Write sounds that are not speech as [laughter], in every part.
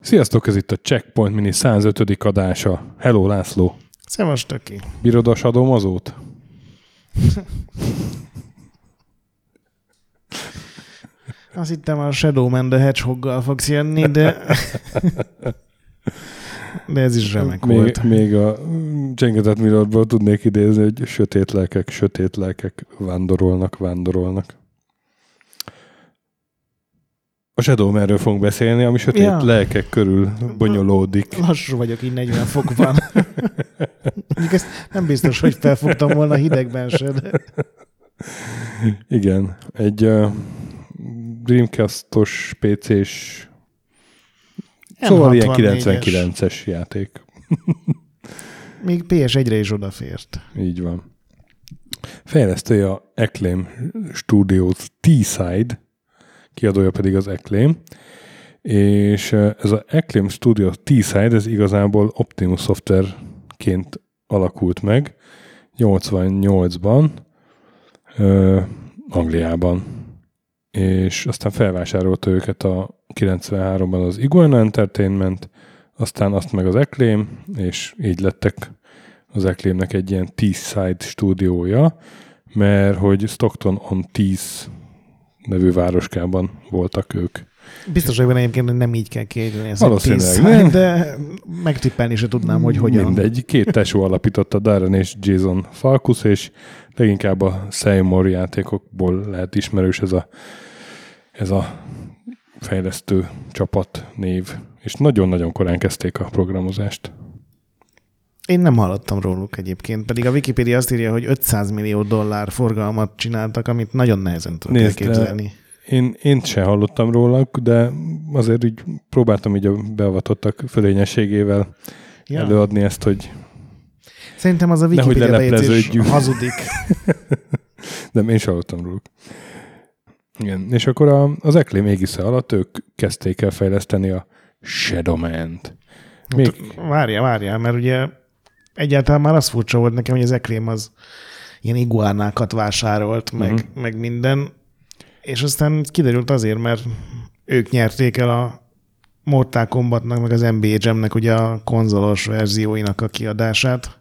Sziasztok, ez itt a Checkpoint Mini 105. adása. Hello, László. Szevas, töki. Bírod a sadomazót? Azt hittem a Shadowman the Hedgehoggal fogsz jönni, de... [laughs] de ez is remek még, volt. Még a Csengetett Milordból tudnék idézni, hogy sötét lelkek, sötét lelkek vándorolnak, vándorolnak. A Shadowmanről fogunk beszélni, ami sötét Ja. lelkek körül bonyolódik. Lassú vagyok így 40 fokban. Ezt nem biztos, hogy felfogtam volna hidegben se, de... Igen, egy uh, Dreamcast-os PC-s Szóval ilyen M64-es. 99-es játék. [laughs] Még PS1-re is odafért. Így van. Fejlesztője a Acclaim Studios T-Side, kiadója pedig az Acclaim, és ez az Acclaim Studios T-Side, ez igazából Optimus Softwareként alakult meg 88-ban ö, Angliában. És aztán felvásárolta őket a 93-ban az Iguana Entertainment, aztán azt meg az Acclaim, és így lettek az Acclaimnek egy ilyen T-Side stúdiója, mert hogy Stockton on Tees nevű városkában voltak ők. Biztos vagyok benne egyébként, hogy nem így kell kiejteni ezt Valószínűleg a nem. de megtippelni se tudnám, hogy hogyan. Mindegy, két tesó alapította Darren és Jason Falkus, és leginkább a Seymour játékokból lehet ismerős ez a, ez a fejlesztő csapat név. És nagyon-nagyon korán kezdték a programozást. Én nem hallottam róluk egyébként, pedig a Wikipedia azt írja, hogy 500 millió dollár forgalmat csináltak, amit nagyon nehezen tudok Nézd, elképzelni. Én, én se hallottam róluk, de azért így próbáltam így a beavatottak fölényességével Ja. előadni ezt, hogy Szerintem az a Wikipedia bejegyzés lelepleződjünk. hazudik. [laughs] nem, én sem hallottam róluk. Igen, és akkor a, az Acclaim égisze alatt ők kezdték el fejleszteni a Shadowman-t. Még, Várjál, várjál, mert ugye egyáltalán már az furcsa volt nekem, hogy az Ekrém az ilyen iguánákat vásárolt, meg, uh-huh. meg minden, és aztán kiderült azért, mert ők nyerték el a Mortal Kombatnak, meg az NBA Jamnek ugye a konzolos verzióinak a kiadását.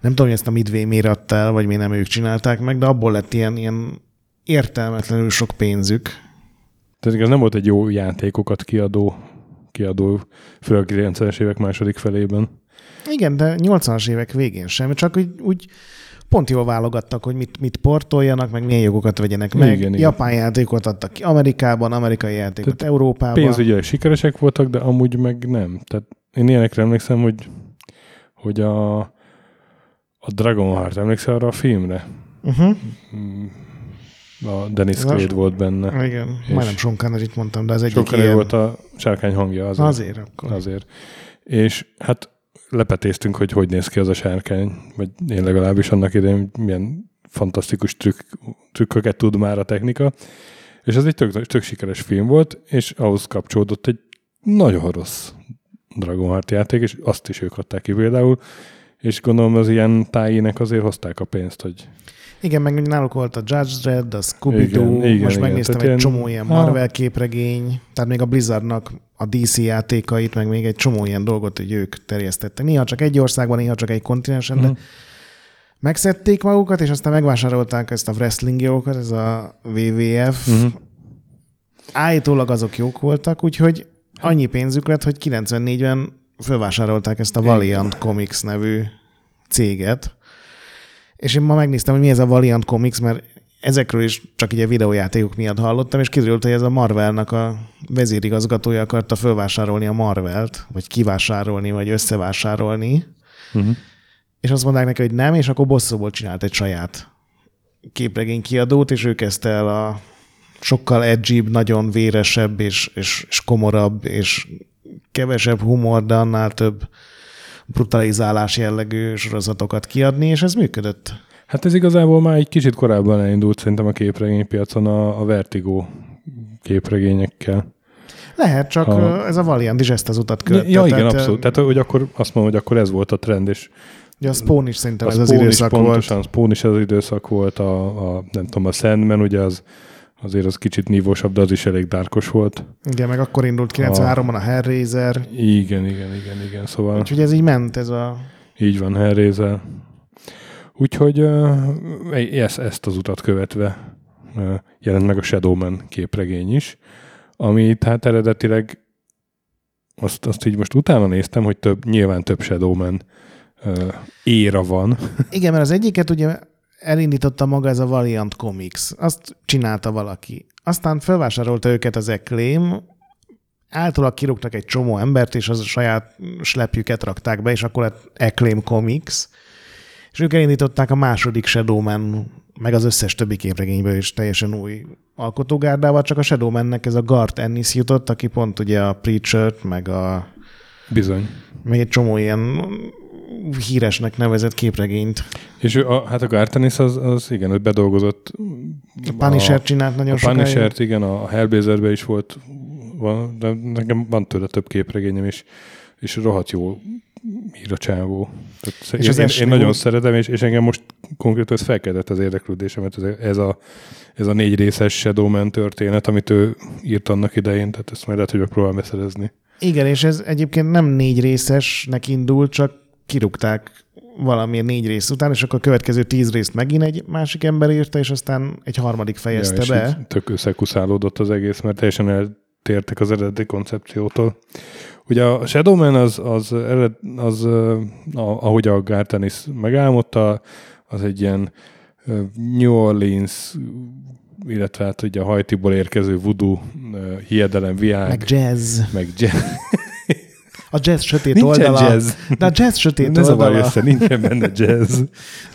Nem tudom, hogy ezt a Midway miért adta el, vagy miért nem ők csinálták meg, de abból lett ilyen, ilyen értelmetlenül sok pénzük. tehát igaz, nem volt egy jó játékokat kiadó, kiadó főleg a 90-es évek második felében. Igen, de 80-as évek végén sem, csak úgy, úgy pont jól válogattak, hogy mit, mit portoljanak, meg milyen jogokat vegyenek meg. Igen, igen. Japán játékot adtak ki Amerikában, amerikai játékot Tehát Európában. Pénzügyileg sikeresek voltak, de amúgy meg nem. Tehát én ilyenekre emlékszem, hogy, hogy a, a Dragonheart, emlékszel arra a filmre? Uh-huh. A Dennis Ez Quaid volt benne. Igen, És- majdnem Sean Connery-t mondtam, de az egyik Sokkal ilyen... volt a sárkány hangja azért. Azért akkor. azért. És hát lepetéztünk, hogy hogy néz ki az a sárkány, vagy én legalábbis annak idején milyen fantasztikus trükk, trükköket tud már a technika. És ez egy tök, tök sikeres film volt, és ahhoz kapcsolódott egy nagyon rossz Dragonheart játék, és azt is ők adták ki például, és gondolom az ilyen tájének azért hozták a pénzt, hogy Igen, meg náluk volt a Judge Dredd, a Scooby-Doo, Igen, igen, most igen. megnéztem egy ilyen- csomó ilyen Ha. Marvel képregény, tehát még a Blizzardnak a DC játékait, meg még egy csomó ilyen dolgot, hogy ők terjesztettek. Néha csak egy országban, néha csak egy kontinensen, de Mhm. megszedték magukat, és aztán megvásárolták ezt a wrestling jogokat, ez a WWF. uh-huh. Állítólag azok jók voltak, úgyhogy annyi pénzük lett, hogy 94-ben felvásárolták ezt a Valiant Comics nevű céget. És én ma megnéztem, hogy mi ez a Valiant Comics, mert ezekről is csak ugye videójátékok miatt hallottam, és kiderült, hogy ez a Marvelnak a vezérigazgatója akarta felvásárolni a Marvelt, vagy kivásárolni, vagy összevásárolni, Uh-huh. és azt mondták neki, hogy nem, és akkor bosszúból csinált egy saját képregény kiadót, és ő kezdte el a sokkal edgybb, nagyon véresebb, és, és, és komorabb, és kevesebb humor, de annál több brutalizálás jellegű sorozatokat kiadni, és ez működött. Hát ez igazából már egy kicsit korábban elindult szerintem a képregénypiacon a, a Vertigo képregényekkel. Lehet, csak ha... ez a Valiant is ezt az utat követte. ja, igen, tehát, abszolút. Tehát, hogy akkor azt mondom, hogy akkor ez volt a trend, és Ja, a Spawn is szerintem a ez az Spawn is időszak volt. pontosan, Spawn is ez az időszak volt, a, a, nem tudom, a Sandman, ugye az azért az kicsit nívósabb, de az is elég dárkos volt. Igen, meg akkor indult 93-ban a Hellraiser, Igen, igen, igen, igen, szóval úgyhogy ez így ment, ez a... így van Hellraiser. Úgyhogy ezt, ezt az utat követve jelent meg a Shadowman képregény is, ami tehát eredetileg azt, azt így most utána néztem, hogy több, nyilván több Shadowman éra van. Igen, mert az egyiket ugye elindította maga ez a Valiant Comics. Azt csinálta valaki. Aztán felvásárolta őket az Acclaim, általában kirúgtak egy csomó embert, és az a saját slepjüket rakták be, és akkor lett Acclaim Comics. És ők elindították a második Shadowman, meg az összes többi képregényből is teljesen új alkotógárdával, csak a Shadowmannek ez a Garth Ennis jutott, aki pont ugye a Preacher-t, meg a Bizony. meg egy csomó ilyen híresnek nevezett képregényt. És ő, a, hát a Gartenis az, az igen, hogy bedolgozott. A Punisher csinált nagyon a sokáig. Punisher-t, igen, a Hellblazer is volt, van, de nekem van tőle több képregényem is, és rohadt jó ír a csávó. Tehát És az én, én nagyon szeretem, és, és engem most konkrétan ez felkeltett az érdeklődésemet, ez, a, ez a négy részes Shadowman történet, amit ő írt annak idején, tehát ezt majd lehet, hogy megpróbálom beszerezni. Igen, és ez egyébként nem négy részesnek indult, csak kirúgták valamilyen négy rész után, és akkor a következő tíz részt megint egy másik ember írta, és aztán egy harmadik fejezte és be. tök összekuszálódott az egész, mert teljesen eltértek az eredeti koncepciótól. Ugye a Shadowman az, az, ered, az a, ahogy a Gartenis megálmodta, az egy ilyen New Orleans, illetve hát ugye a hajtiból érkező voodoo hiedelem világ, Meg jazz. meg jazz. A jazz sötét Nincsen oldala. jazz. De a jazz sötét Ne oldala. össze, nincsen benne jazz.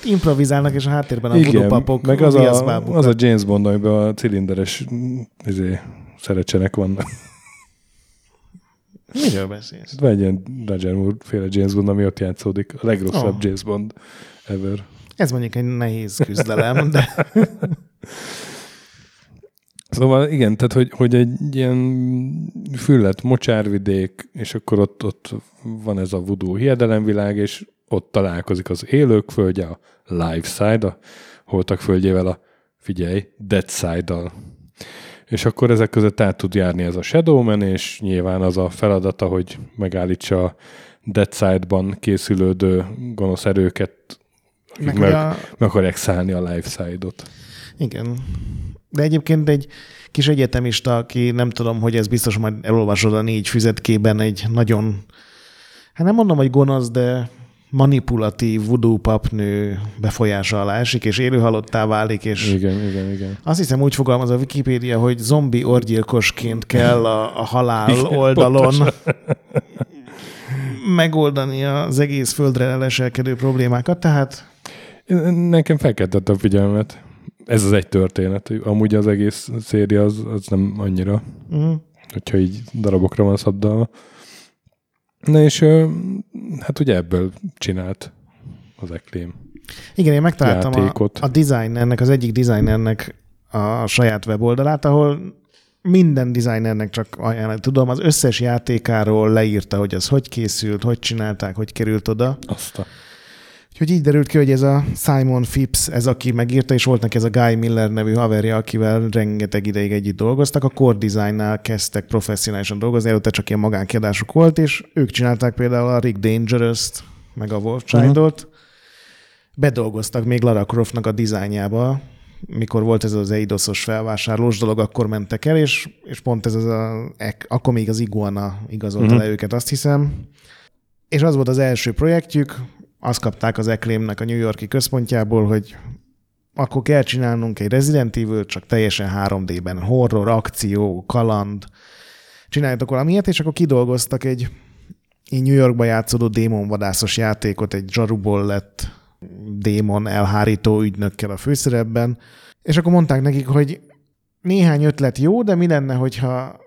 Improvizálnak, és a háttérben a Igen, vudupapok meg az a, az a James Bond, amiben a cilinderes izé, szerecsenek vannak. Miről beszélsz? Van egy ilyen Roger Moore féle James Bond, ami ott játszódik. A legrosszabb oh. James Bond ever. Ez mondjuk egy nehéz küzdelem, de [laughs] Szóval igen, tehát hogy, hogy egy ilyen füllet mocsárvidék, és akkor ott, ott van ez a voodoo hiedelemvilág, és ott találkozik az élők földje, a live side, a holtak földjével a, figyelj, dead side-dal. És akkor ezek között át tud járni ez a Shadowman, és nyilván az a feladata, hogy megállítsa a Dead Side-ban készülődő gonosz erőket, meg, meg a, meg akarják szállni a live side-ot. igen. De egyébként egy kis egyetemista, aki nem tudom, hogy ez biztos majd elolvasod a négy füzetkében egy nagyon, hát nem mondom, hogy gonosz, de manipulatív voodoo papnő befolyása alá esik, és élőhalottá válik, és Igen, igen, igen. Azt hiszem úgy fogalmaz a Wikipédia, hogy zombi orgyilkosként kell a, a halál Igen, oldalon pontosan. megoldani az egész földre leselkedő problémákat, tehát Nekem felkeltett a figyelmet. Ez az egy történet. Amúgy az egész széria az, az nem annyira, uh, hogyha így darabokra van szabdalva. Na és hát ugye ebből csinált az Acclaim. igen, én megtaláltam a, a designernek, az egyik designernek a saját weboldalát, ahol minden designernek csak ajánlani tudom, az összes játékáról leírta, hogy az hogy készült, hogy csinálták, hogy került oda. Azt a... Úgyhogy így derült ki, hogy ez a Simon Phipps, ez aki megírta, és volt neki ez a Guy Miller nevű haverja, akivel rengeteg ideig együtt dolgoztak. A Core Designnál kezdtek professzionálisan dolgozni, előtte csak ilyen magánkiadásuk volt, és ők csinálták például a Rick Dangerous-t, meg a Wolf Child-ot. Uh-huh. Bedolgoztak még Lara Croftnak a dizájnjába, mikor volt ez az eidosos felvásárlós dolog, akkor mentek el, és, és pont ez az a, akkor még az Iguana igazolta uh-huh. le őket, azt hiszem. És az volt az első projektjük, azt kapták az Acclaimnek a New Yorki központjából, hogy akkor kell csinálnunk egy Resident Evil, csak teljesen 3D-ben, horror, akció, kaland, csináljatok valamilyet, és akkor kidolgoztak egy így New Yorkba játszódó démonvadászos játékot, egy zsaruból lett démon elhárító ügynökkel a főszerepben, és akkor mondták nekik, hogy néhány ötlet jó, de mi lenne, hogyha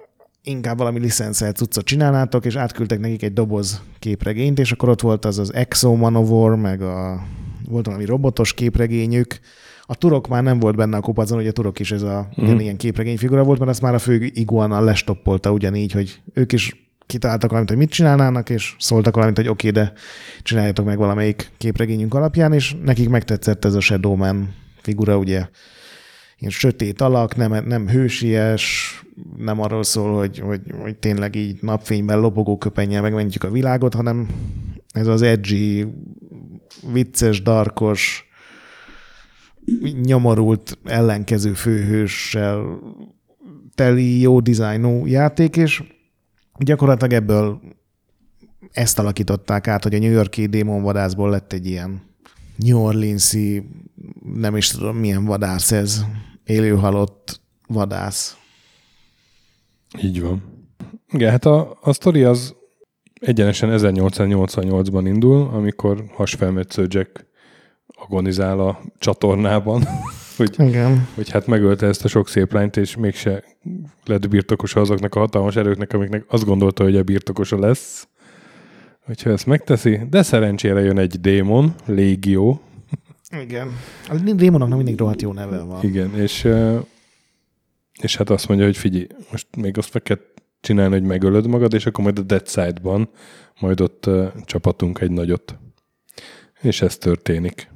inkább valami licenszelt cuccot csinálnátok, és átküldtek nekik egy doboz képregényt, és akkor ott volt az az Exo Manowar, meg a, volt valami robotos képregényük. A turok már nem volt benne a kupacon, ugye a turok is ez a mm. ilyen képregényfigura volt, mert azt már a fő iguana lestoppolta ugyanígy, hogy ők is kitaláltak valamit, hogy mit csinálnának, és szóltak valamit, hogy oké, okay, de csináljátok meg valamelyik képregényünk alapján, és nekik megtetszett ez a Shadowman figura, ugye ilyen sötét alak, nem, nem hősies, nem arról szól, hogy, hogy, hogy tényleg így napfényben lobogó köpennyel megmentjük a világot, hanem ez az edgy, vicces, darkos, nyomorult ellenkező főhőssel teli jó dizájnú játék, és gyakorlatilag ebből ezt alakították át, hogy a New Yorki démonvadászból lett egy ilyen New Orleans-i, nem is tudom milyen vadász ez, élőhalott vadász. Így van. Igen, hát a, a sztori az egyenesen 1888-ban indul, amikor hasfelmetsző Jack agonizál a csatornában, [laughs] hogy, Igen. hogy hát megölte ezt a sok szép lányt, és mégse lett birtokosa azoknak a hatalmas erőknek, amiknek azt gondolta, hogy a birtokosa lesz. Hogyha ezt megteszi, de szerencsére jön egy démon, légió. Igen. A démonoknak mindig rohadt jó neve van. Igen, és, és hát azt mondja, hogy figyelj, most még azt meg kell csinálni, hogy megölöd magad, és akkor majd a Dead Side-ban majd ott csapatunk egy nagyot. És ez történik.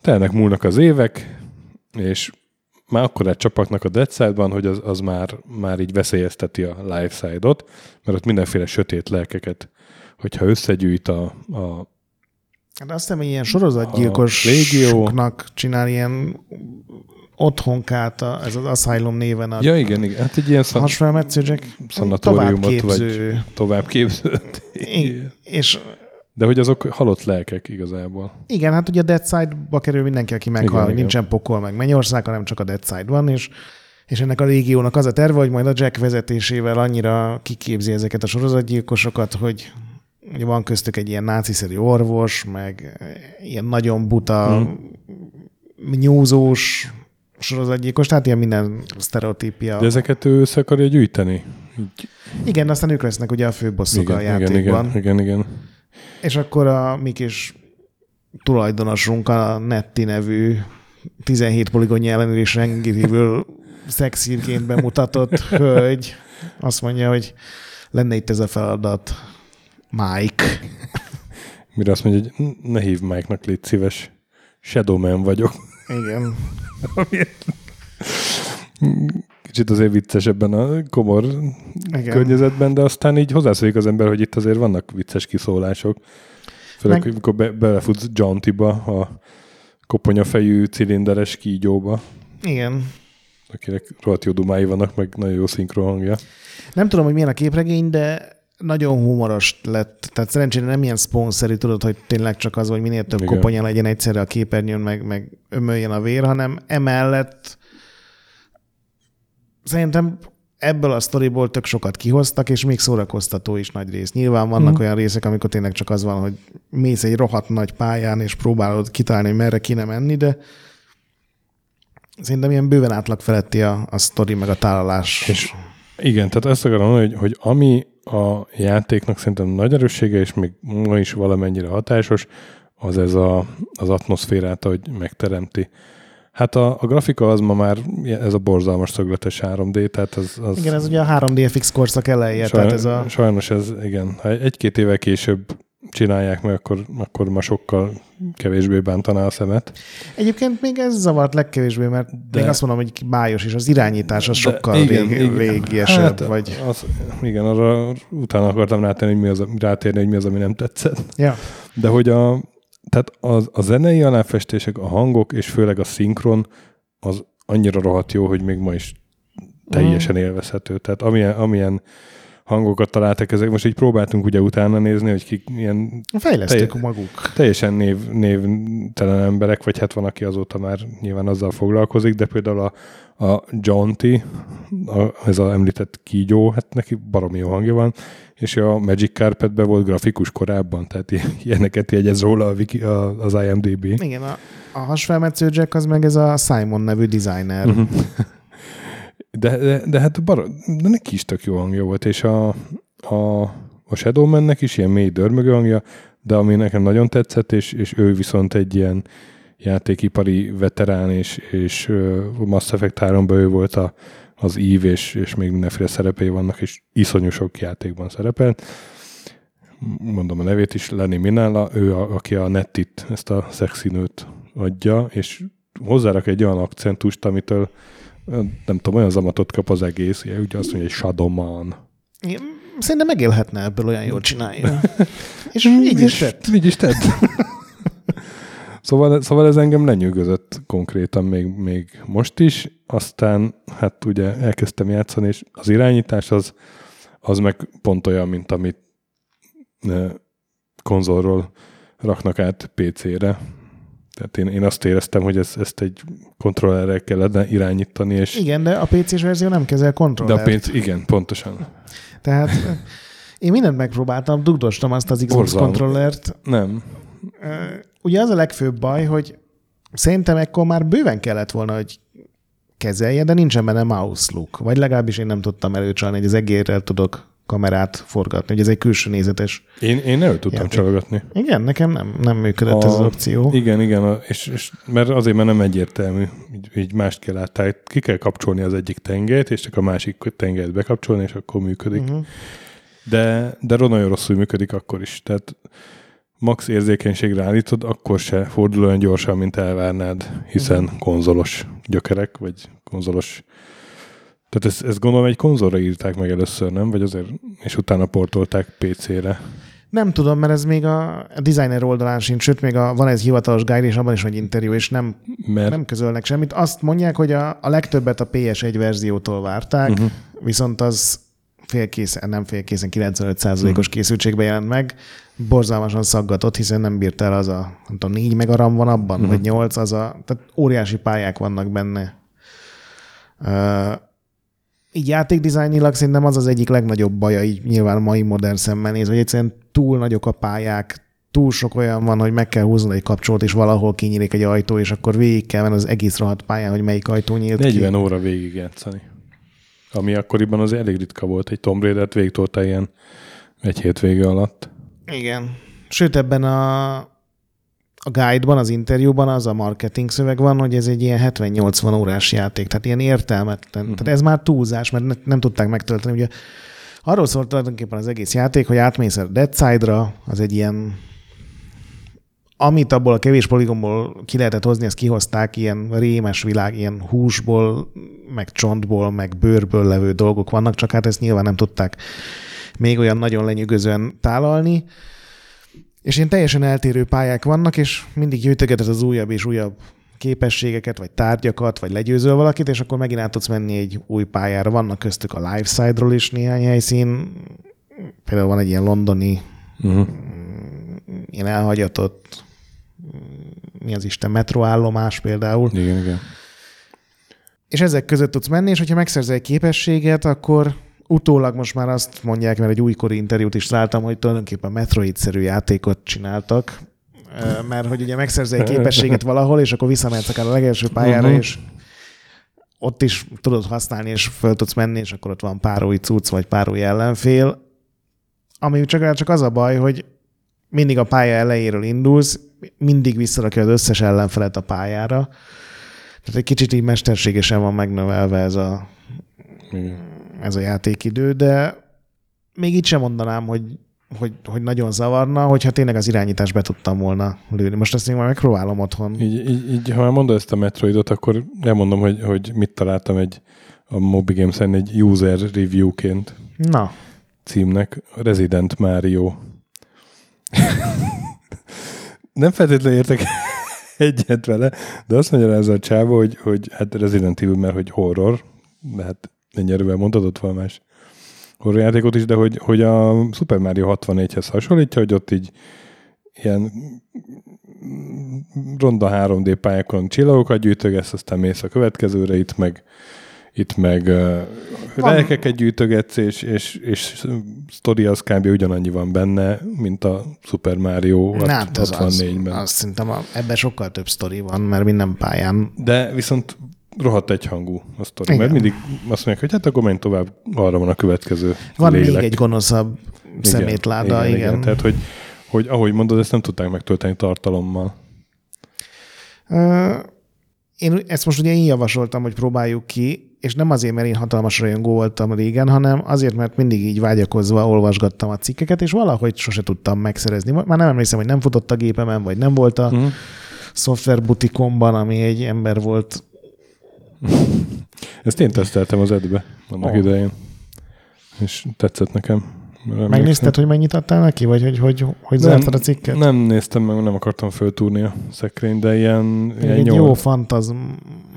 Telnek múlnak az évek, és már akkor egy csapatnak a Dead Side-ban, hogy az, az már, már így veszélyezteti a Live Side-ot, mert ott mindenféle sötét lelkeket, hogyha összegyűjt a, a Hát azt hiszem, hogy ilyen sorozatgyilkosoknak csinál ilyen otthonkát, a, ez az Asylum néven a Ja, igen, igen. Hát egy ilyen szan- hasfelmetszőzsek szanatóriumot, vagy továbbképző. És de hogy azok halott lelkek igazából. Igen, hát ugye a Dead Side-ba kerül mindenki, aki meghal, igen, nincsen pokol, meg mennyország, hanem csak a Dead Side van, és, és ennek a légiónak az a terve, hogy majd a Jack vezetésével annyira kiképzi ezeket a sorozatgyilkosokat, hogy van köztük egy ilyen náciszerű orvos, meg ilyen nagyon buta, hmm. nyúzós sorozatgyilkos, tehát ilyen minden sztereotípia. De ezeket ő össze akarja gyűjteni? Így. Igen, aztán ők lesznek ugye a főbosszok igen, a játékban. Igen, igen, igen. És akkor a mi kis tulajdonosunk, a Netti nevű 17 poligonnyi ellenőrés rendkívül [laughs] szexírként bemutatott hölgy azt mondja, hogy lenne itt ez a feladat. Mike. Mire azt mondja, hogy ne hív Mike-nak, légy szíves. Shadowman vagyok. Igen. Kicsit azért vicces ebben a komor Igen. környezetben, de aztán így hozzászólik az ember, hogy itt azért vannak vicces kiszólások. Főleg, Meg... amikor be, belefutsz Jauntiba, a koponyafejű cilinderes kígyóba. Igen. Akinek rohadt jó dumái vannak, meg nagyon jó szinkron hangja. Nem tudom, hogy milyen a képregény, de nagyon humoros lett. Tehát szerencsére nem ilyen szponszerű, tudod, hogy tényleg csak az, hogy minél több Igen. koponya legyen egyszerre a képernyőn, meg, meg ömöljen a vér, hanem emellett szerintem ebből a sztoriból tök sokat kihoztak, és még szórakoztató is nagy rész. Nyilván vannak mm. olyan részek, amikor tényleg csak az van, hogy mész egy rohadt nagy pályán, és próbálod kitalálni, hogy merre kéne menni, de szerintem ilyen bőven átlag feletti a, a sztori, meg a tálalás. És igen, tehát ezt akarom mondani, hogy, hogy ami a játéknak szerintem nagy erőssége, és még ma is valamennyire hatásos, az ez a, az atmoszférát, hogy megteremti. Hát a, a grafika az ma már ez a borzalmas szögletes 3D, tehát az... az igen, ez ugye a 3D FX korszak eleje, sajnos, tehát ez a... Sajnos ez, igen. Ha egy-két évvel később csinálják meg, akkor, akkor ma sokkal kevésbé bántaná a szemet. Egyébként még ez zavart legkevésbé, mert de, még azt mondom, hogy bájos is, az irányítás az sokkal igen, rég, igen. régiesebb. Hát, vagy... az, igen, arra utána akartam rátérni, hogy mi az, rátérni, hogy mi az, ami nem tetszett. Ja. De hogy a, tehát az, a zenei aláfestések, a hangok, és főleg a szinkron, az annyira rohadt jó, hogy még ma is teljesen élvezhető. Tehát amilyen, amilyen hangokat találtak ezek. Most így próbáltunk ugye utána nézni, hogy kik ilyen... Fejlesztők telj, maguk. Teljesen név, névtelen emberek, vagy hát van, aki azóta már nyilván azzal foglalkozik, de például a, a Jaunty, a, ez az említett kígyó, hát neki baromi jó hangja van, és a Magic Carpetbe volt grafikus korábban, tehát [laughs] ilyeneket jegyez róla a wiki, a, az IMDB. Igen, a, a hasfelmetsző Jack az meg ez a Simon nevű designer. Uh-huh. [laughs] De, de, de hát bar, de neki is tök jó hangja volt, és a, a, a Shadowman-nek is ilyen mély dörmögő hangja, de ami nekem nagyon tetszett, és, és ő viszont egy ilyen játékipari veterán, és, és Mass Effect 3 ő volt a, az ív, és, és még mindenféle szerepei vannak, és iszonyú sok játékban szerepel. Mondom a nevét is, Lenny Minella, ő, a, aki a Nettit, ezt a szexi nőt adja, és hozzárak egy olyan akcentust, amitől nem tudom, olyan zamatot kap az egész, ugye azt mondja, hogy Shadowman. Szerintem megélhetne ebből, olyan jól csinálja. [laughs] és így is tett. Így is tett. [laughs] Szóval, szóval ez engem lenyűgözött konkrétan még, még most is, aztán hát ugye elkezdtem játszani, és az irányítás az, az meg pont olyan, mint amit konzolról raknak át PC-re. Tehát én, én azt éreztem, hogy ez, ezt egy kontrollerrel kellene irányítani. És igen, de a PC-s verzió nem kezel kontrollert. De a PC, igen, pontosan. Tehát én mindent megpróbáltam, dugdostam azt az Xbox Borzalm. kontrollert. Nem. Ugye az a legfőbb baj, hogy szerintem ekkor már bőven kellett volna, hogy kezelje, de nincsen benne mouse look. Vagy legalábbis én nem tudtam előcsalni, hogy az egérrel tudok kamerát forgatni, hogy ez egy külső nézetes. Én, én nem tudtam játék. csalogatni. Igen, nekem nem, nem működött a, ez az opció. Igen, igen, és, és mert azért, mert nem egyértelmű, így, így mást kell át, ki kell kapcsolni az egyik tengelyt, és csak a másik tengelyt bekapcsolni, és akkor működik. Uh-huh. De, de nagyon rosszul működik akkor is. Tehát max érzékenységre állítod, akkor se fordul olyan gyorsan, mint elvárnád, hiszen uh-huh. konzolos gyökerek, vagy konzolos tehát ezt, ezt gondolom egy konzolra írták meg először, nem? Vagy azért, és utána portolták PC-re. Nem tudom, mert ez még a designer oldalán sincs, sőt, még a, van ez hivatalos guide, és abban is egy interjú, és nem, mert... nem közölnek semmit. Azt mondják, hogy a, a legtöbbet a PS1 verziótól várták, uh-huh. viszont az félkészen, nem félkészen, 95%-os uh-huh. készültségben jelent meg, borzalmasan szaggatott, hiszen nem bírt el az a, nem tudom, 4 megaram van abban, uh-huh. vagy 8, az a, tehát óriási pályák vannak benne. Uh, így játékdizájnilag szerintem az az egyik legnagyobb baja, így nyilván mai modern szemmel néz, hogy egyszerűen túl nagyok a pályák, túl sok olyan van, hogy meg kell húzni egy kapcsolót, és valahol kinyílik egy ajtó, és akkor végig kell menni az egész rohadt pályán, hogy melyik ajtó nyílt 40 ki. óra végig játszani. Ami akkoriban az elég ritka volt. Egy Tomb Raider-t végtolta ilyen egy hétvége alatt. Igen. Sőt, ebben a a guide-ban, az interjúban az a marketing szöveg van, hogy ez egy ilyen 70-80 órás játék, tehát ilyen értelmetlen. Uh-huh. Tehát ez már túlzás, mert ne, nem tudták megtölteni. Ugye arról szólt tulajdonképpen az egész játék, hogy átmész a Dead Side-ra, az egy ilyen amit abból a kevés poligonból ki lehetett hozni, ezt kihozták, ilyen rémes világ, ilyen húsból, meg csontból, meg bőrből levő dolgok vannak, csak hát ezt nyilván nem tudták még olyan nagyon lenyűgözően tálalni. És ilyen teljesen eltérő pályák vannak, és mindig gyűjtögeted az újabb és újabb képességeket, vagy tárgyakat, vagy legyőzöl valakit, és akkor megint át tudsz menni egy új pályára. Vannak köztük a live side-ról is néhány helyszín. Például van egy ilyen londoni, uh-huh. ilyen elhagyatott, mi az Isten, metroállomás például. Igen, igen. És ezek között tudsz menni, és hogyha megszerzel egy képességet, akkor utólag most már azt mondják, mert egy újkori interjút is láttam, hogy tulajdonképpen Metroid-szerű játékot csináltak, mert hogy ugye megszerzel egy képességet valahol, és akkor visszamehetsz akár a legelső pályára, uh-huh. és ott is tudod használni, és föl tudsz menni, és akkor ott van pár új cucc, vagy pár új ellenfél. Ami csak, csak az a baj, hogy mindig a pálya elejéről indulsz, mindig visszarakja az összes ellenfelet a pályára. Tehát egy kicsit így mesterségesen van megnövelve ez a, Igen ez a játékidő, de még itt sem mondanám, hogy, hogy, hogy nagyon zavarna, hogyha tényleg az irányítás be tudtam volna lőni. Most ezt én már megpróbálom otthon. Így, így, így ha mondod ezt a Metroidot, akkor elmondom, hogy, hogy mit találtam egy a Moby games egy user review-ként. Na. Címnek Resident Mario. Nem feltétlenül értek [laughs] egyet vele, de azt mondja ez a csávó, hogy, hogy hát Resident Evil, mert hogy horror, de hát ennyi erővel mondhatott valami más horrorjátékot is, de hogy, hogy a Super Mario 64-hez hasonlítja, hogy ott így ilyen ronda 3D pályákon csillagokat gyűjtögetsz, aztán mész a következőre, itt meg itt meg uh, lelkeket gyűjtögetsz, és, és, és sztori az kb. ugyanannyi van benne, mint a Super Mario hát 64-ben. Az, az szerintem a, ebben sokkal több sztori van, mert minden pályán. De viszont rohadt egyhangú a sztori, Igen. mert mindig azt mondják, hogy hát akkor menj tovább, arra van a következő Van lélek. még egy gonoszabb szemétláda, igen. igen. igen. Tehát, hogy, hogy ahogy mondod, ezt nem tudták megtölteni tartalommal. Uh, én ezt most ugye én javasoltam, hogy próbáljuk ki, és nem azért, mert én hatalmas rajongó voltam régen, hanem azért, mert mindig így vágyakozva olvasgattam a cikkeket, és valahogy sose tudtam megszerezni. Már nem emlékszem, hogy nem futott a gépemen, vagy nem volt a uh-huh. szoftverbutikomban, ami egy ember volt. [laughs] Ezt én teszteltem az edbe annak oh. idején, és tetszett nekem. Megnézted, hogy mennyit adtál neki, vagy hogy, hogy, hogy nem, zártad a cikket? Nem néztem meg, nem akartam föltúrni a szekrény, de ilyen, ilyen Egy jó fantazm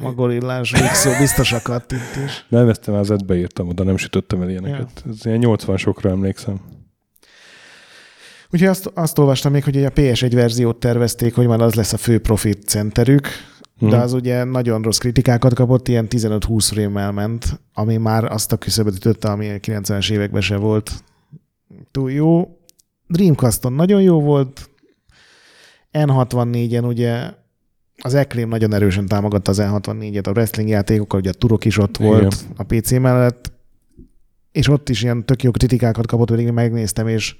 a gorillás szó biztos akadt itt is. [laughs] Nem, ezt az edbe írtam oda, nem sütöttem el ilyeneket. Ja. Ez ilyen 80 sokra emlékszem. Úgyhogy azt, azt olvastam még, hogy a PS1 verziót tervezték, hogy már az lesz a fő profit centerük, de mhm. az ugye nagyon rossz kritikákat kapott, ilyen 15-20 frame ment, ami már azt a küszöbet ütötte, ami a 90-es években se volt túl jó. Dreamcaston nagyon jó volt. N64-en ugye az Acclaim nagyon erősen támogatta az N64-et, a wrestling játékokkal, ugye a Turok is ott volt Igen. a PC mellett, és ott is ilyen tök jó kritikákat kapott, pedig megnéztem, és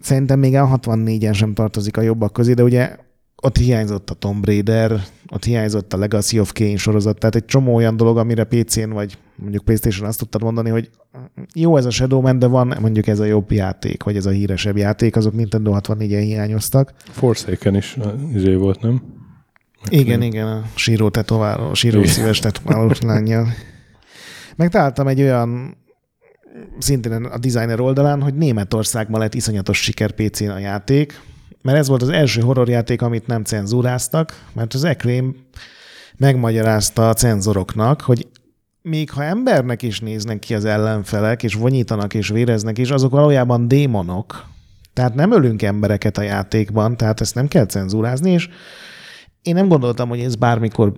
szerintem még N64-en sem tartozik a jobbak közé, de ugye ott hiányzott a Tomb Raider, ott hiányzott a Legacy of Kane sorozat, tehát egy csomó olyan dolog, amire PC-n vagy mondjuk PlayStation azt tudtad mondani, hogy jó ez a Shadowman, de van mondjuk ez a jobb játék, vagy ez a híresebb játék, azok Nintendo 64-en hiányoztak. Forsaken is izé volt, nem? Igen, igen, a síró tetováló, síró szíves tetoválós lányjal. Megtaláltam egy olyan szintén a designer oldalán, hogy Németországban lett iszonyatos siker PC-n a játék, mert ez volt az első horrorjáték, amit nem cenzúráztak, mert az Acclaim megmagyarázta a cenzoroknak, hogy még ha embernek is néznek ki az ellenfelek, és vonyítanak és véreznek is, azok valójában démonok. Tehát nem ölünk embereket a játékban, tehát ezt nem kell cenzúrázni, és én nem gondoltam, hogy ez bármikor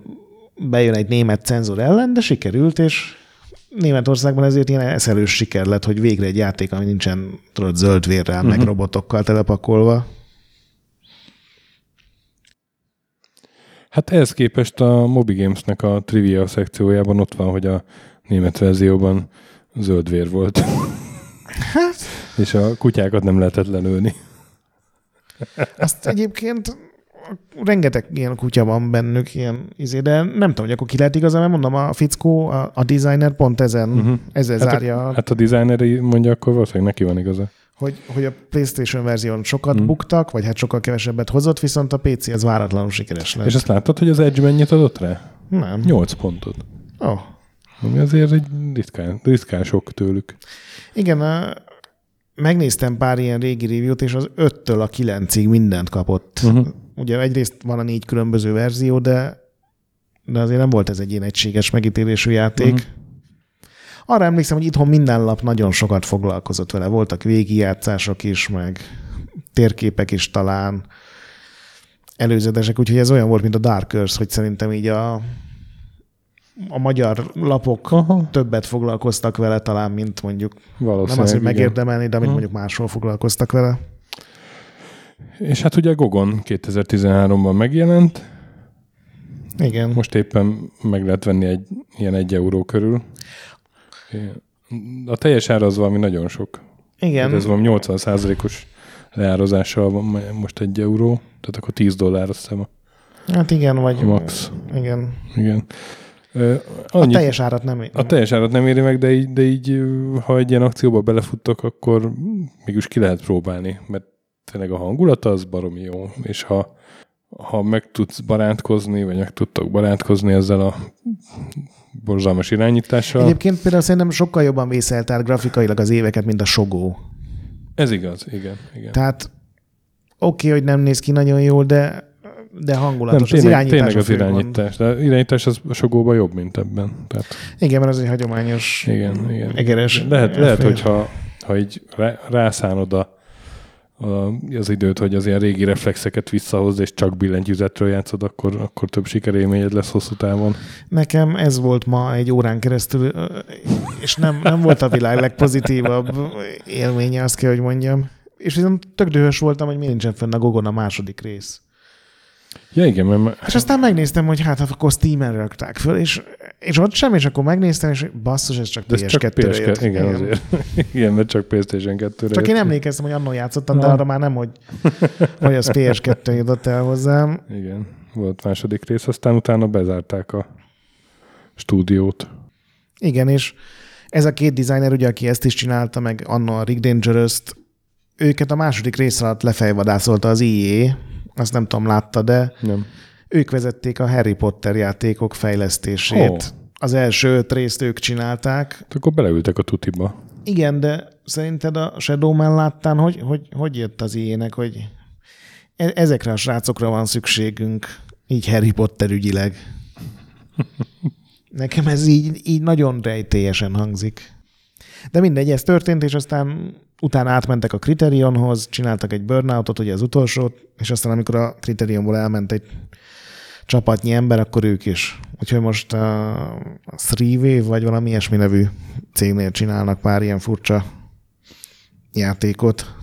bejön egy német cenzor ellen, de sikerült, és Németországban ezért ilyen eszelős siker lett, hogy végre egy játék, ami nincsen tudod, zöld vérrel, uh-huh. meg mhm. robotokkal telepakolva. Hát ehhez képest a Moby Games-nek a trivia szekciójában ott van, hogy a német verzióban zöld vér volt. Hát. [laughs] És a kutyákat nem lehetett lenőni. Azt egyébként rengeteg ilyen kutya van bennük, ilyen izé, de nem tudom, hogy akkor ki lehet igazán, mert mondom, a fickó, a, a designer pont ezen, uh-huh. ezzel hát zárja. A, hát a designer mondja, akkor valószínűleg neki van igaza hogy, hogy a PlayStation verzión sokat hmm. buktak, vagy hát sokkal kevesebbet hozott, viszont a PC az váratlanul sikeres lett. És azt láttad, hogy az Edge mennyit adott rá? Nem. 8 pontot. Ó. Oh. Ami azért egy ritkán, ritkán sok tőlük. Igen, a, megnéztem pár ilyen régi review-t, és az 5-től a 9-ig mindent kapott. Uh-huh. Ugye egyrészt van a négy különböző verzió, de, de azért nem volt ez egy ilyen egységes megítélésű játék. Uh-huh. Arra emlékszem, hogy itthon minden lap nagyon sokat foglalkozott vele. Voltak végijátszások is, meg térképek is talán előzetesek, úgyhogy ez olyan volt, mint a Dark Earth, hogy szerintem így a, a magyar lapok Aha. többet foglalkoztak vele talán, mint mondjuk nem az, hogy megérdemelni, de mint Aha. mondjuk máshol foglalkoztak vele. És hát ugye Gogon 2013-ban megjelent. Igen. Most éppen meg lehet venni egy ilyen egy euró körül. A teljes ára az valami nagyon sok. Igen. Hát ez valami 80 százalékos leárazással van most egy euró, tehát akkor 10 dollár azt hiszem. Hát igen, vagy... Max. Igen. Igen. Uh, annyit, a teljes árat nem éri. A teljes árat nem éri meg, de így, de így ha egy ilyen akcióba belefuttok, akkor mégis ki lehet próbálni, mert tényleg a hangulata az baromi jó, és ha, ha meg tudsz barátkozni, vagy meg tudtok barátkozni ezzel a borzalmas irányítással. Egyébként például szerintem sokkal jobban vészelt el grafikailag az éveket, mint a Sogó. Ez igaz, igen. igen. Tehát oké, okay, hogy nem néz ki nagyon jól, de de hangulatos. Nem, tényleg, az irányítás tényleg az irányítás. De irányítás az a sogóban jobb, mint ebben. Tehát... Igen, mert az egy hagyományos igen, igen. egeres. Lehet, lehet hogyha ha így rászánod a az időt, hogy az ilyen régi reflexeket visszahoz, és csak billentyűzetről játszod, akkor, akkor több sikerélményed lesz hosszú távon. Nekem ez volt ma egy órán keresztül, és nem, nem volt a világ legpozitívabb élménye, azt kell, hogy mondjam. És viszont tök dühös voltam, hogy miért nincsen fenn a Gogon a második rész. Ja, igen, mert... És aztán megnéztem, hogy hát akkor Steam-en rakták föl, és, és ott sem, és akkor megnéztem, és basszus, ez csak De csak PS2-re PS2, jött. igen, azért. [laughs] igen, mert csak PlayStation 2-re Csak én emlékeztem, hogy annól játszottam, de Na. arra már nem, hogy, hogy az PS2 jutott el hozzám. Igen, volt második rész, aztán utána bezárták a stúdiót. Igen, és ez a két designer, ugye, aki ezt is csinálta, meg annó a Rick Dangerous-t, őket a második rész alatt lefejvadászolta az EA, azt nem tudom, látta, de Nem. Ők vezették a Harry Potter játékok fejlesztését. Ó. Az első öt részt ők csinálták. Hát Akkor beleültek a tutiba. Igen, de szerinted a Shadowman láttán, hogy, hogy, hogy jött az ilyenek, hogy e- ezekre a srácokra van szükségünk, így Harry Potter ügyileg. Nekem ez így, így nagyon rejtélyesen hangzik. De mindegy, ez történt, és aztán utána átmentek a Criterionhoz, csináltak egy burnoutot, ugye az utolsót, és aztán amikor a Criterionból elment egy csapatnyi ember, akkor ők is. Úgyhogy most a Three vagy valami ilyesmi nevű cégnél csinálnak pár ilyen furcsa játékot.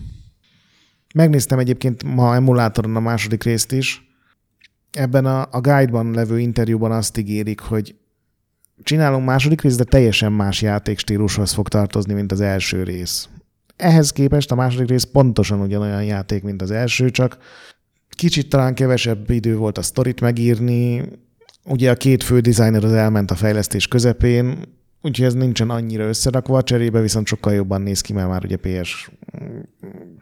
Megnéztem egyébként ma emulátoron a második részt is. Ebben a, a guide-ban levő interjúban azt ígérik, hogy csinálunk második részt, de teljesen más játékstílushoz fog tartozni, mint az első rész. Ehhez képest a második rész pontosan ugyanolyan játék, mint az első, csak kicsit talán kevesebb idő volt a sztorit megírni. Ugye a két fő designer az elment a fejlesztés közepén, úgyhogy ez nincsen annyira összerakva, cserébe viszont sokkal jobban néz ki, mert már ugye PS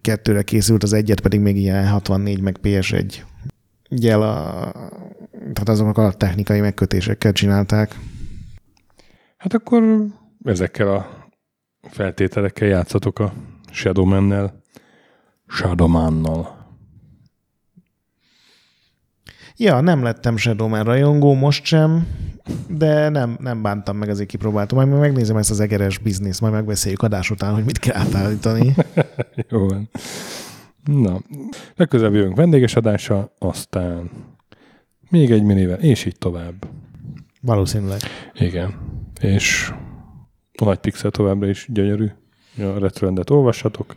2-re készült, az egyet pedig még ilyen 64 meg PS1 jel a, tehát azoknak a technikai megkötésekkel csinálták. Hát akkor ezekkel a feltételekkel játszatok a Shadowman-nel. Shadowmannal. Ja, nem lettem Shadowman rajongó, most sem, de nem, nem bántam meg, azért kipróbáltam. Majd megnézem ezt az egeres bizniszt, majd megbeszéljük adás után, hogy mit kell átállítani. [laughs] Jó van. Na, legközelebb jövünk vendéges adással, aztán még egy minivel, és így tovább. Valószínűleg. Igen. És a nagy pixel továbbra is gyönyörű. A retrendet olvassatok,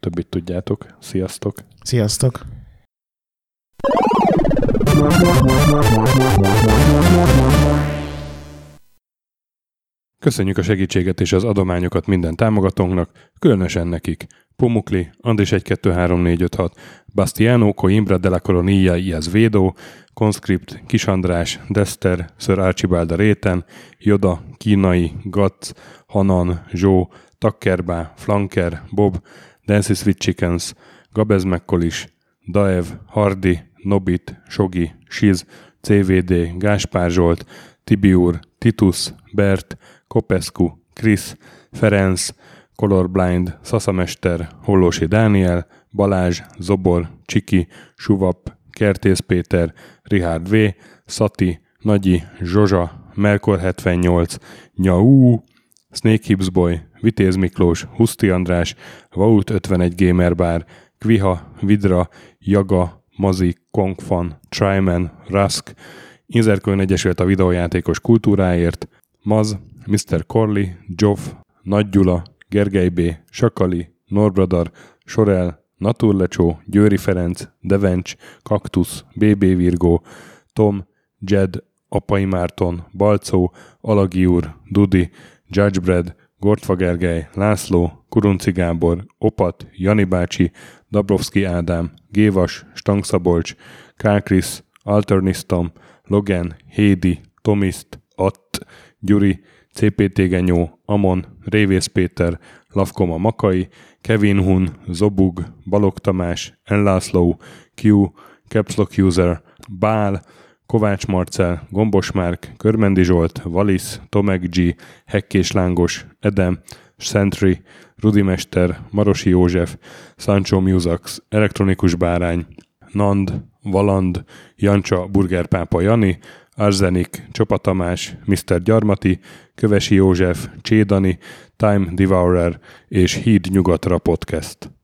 többit tudjátok. Sziasztok! Sziasztok! Köszönjük a segítséget és az adományokat minden támogatónknak, különösen nekik. Pumukli, Andris 1 2 3 4 5 6, Bastiano, Coimbra de la Colonia Iaz Védó, Conscript, Kis András, Dester, Sir Archibald Réten, Joda, Kínai, Gatz, Hanan, Zsó, Takkerbá, Flanker, Bob, Dancy Sweet Chickens, Gabez Mekkolis, Daev, Hardi, Nobit, Sogi, Siz, CVD, Gáspár Zsolt, Tibiur, Titus, Bert, Kopescu, Krisz, Ferenc, Colorblind, Szaszamester, Hollósi Dániel, Balázs, Zobor, Csiki, Suvap, Kertész Péter, Richard V, Szati, Nagyi, Zsozsa, Melkor 78, Nyau, Snake Hips Boy, Vitéz Miklós, Huszti András, Vault 51 Gamer Bar, Kviha, Vidra, Jaga, Mazi, Kongfan, Tryman, Rusk, Inzerkőn Egyesült a videójátékos kultúráért, Maz, Mr. Corley, Joff, Nagy Gyula, Gergely B., Sakali, Norbradar, Sorel, Naturlecsó, Győri Ferenc, Devencs, Kaktusz, BB Virgó, Tom, Jed, Apai Márton, Balcó, Alagi úr, Dudi, Judgebred, Gortfa Gergely, László, Kurunci Gábor, Opat, Jani bácsi, Dabrowski Ádám, Gévas, Stangszabolcs, Kálkrisz, Alternisztom, Logan, Hédi, Tomiszt, Att, Gyuri, CPT Genyó, Amon, Révész Péter, Lavkoma Makai, Kevin Hun, Zobug, Balog Tamás, Enlászló, Q, Capslock User, Bál, Kovács Marcel, Gombos Márk, Körmendi Zsolt, Valisz, Tomek G, Hekkés Lángos, Edem, Sentry, Rudimester, Marosi József, Sancho Musax, Elektronikus Bárány, Nand, Valand, Jancsa, Burgerpápa Jani, Arzenik, Csopa Tamás, Mr. Gyarmati, Kövesi József, Csédani, Time Devourer és Híd Nyugatra Podcast.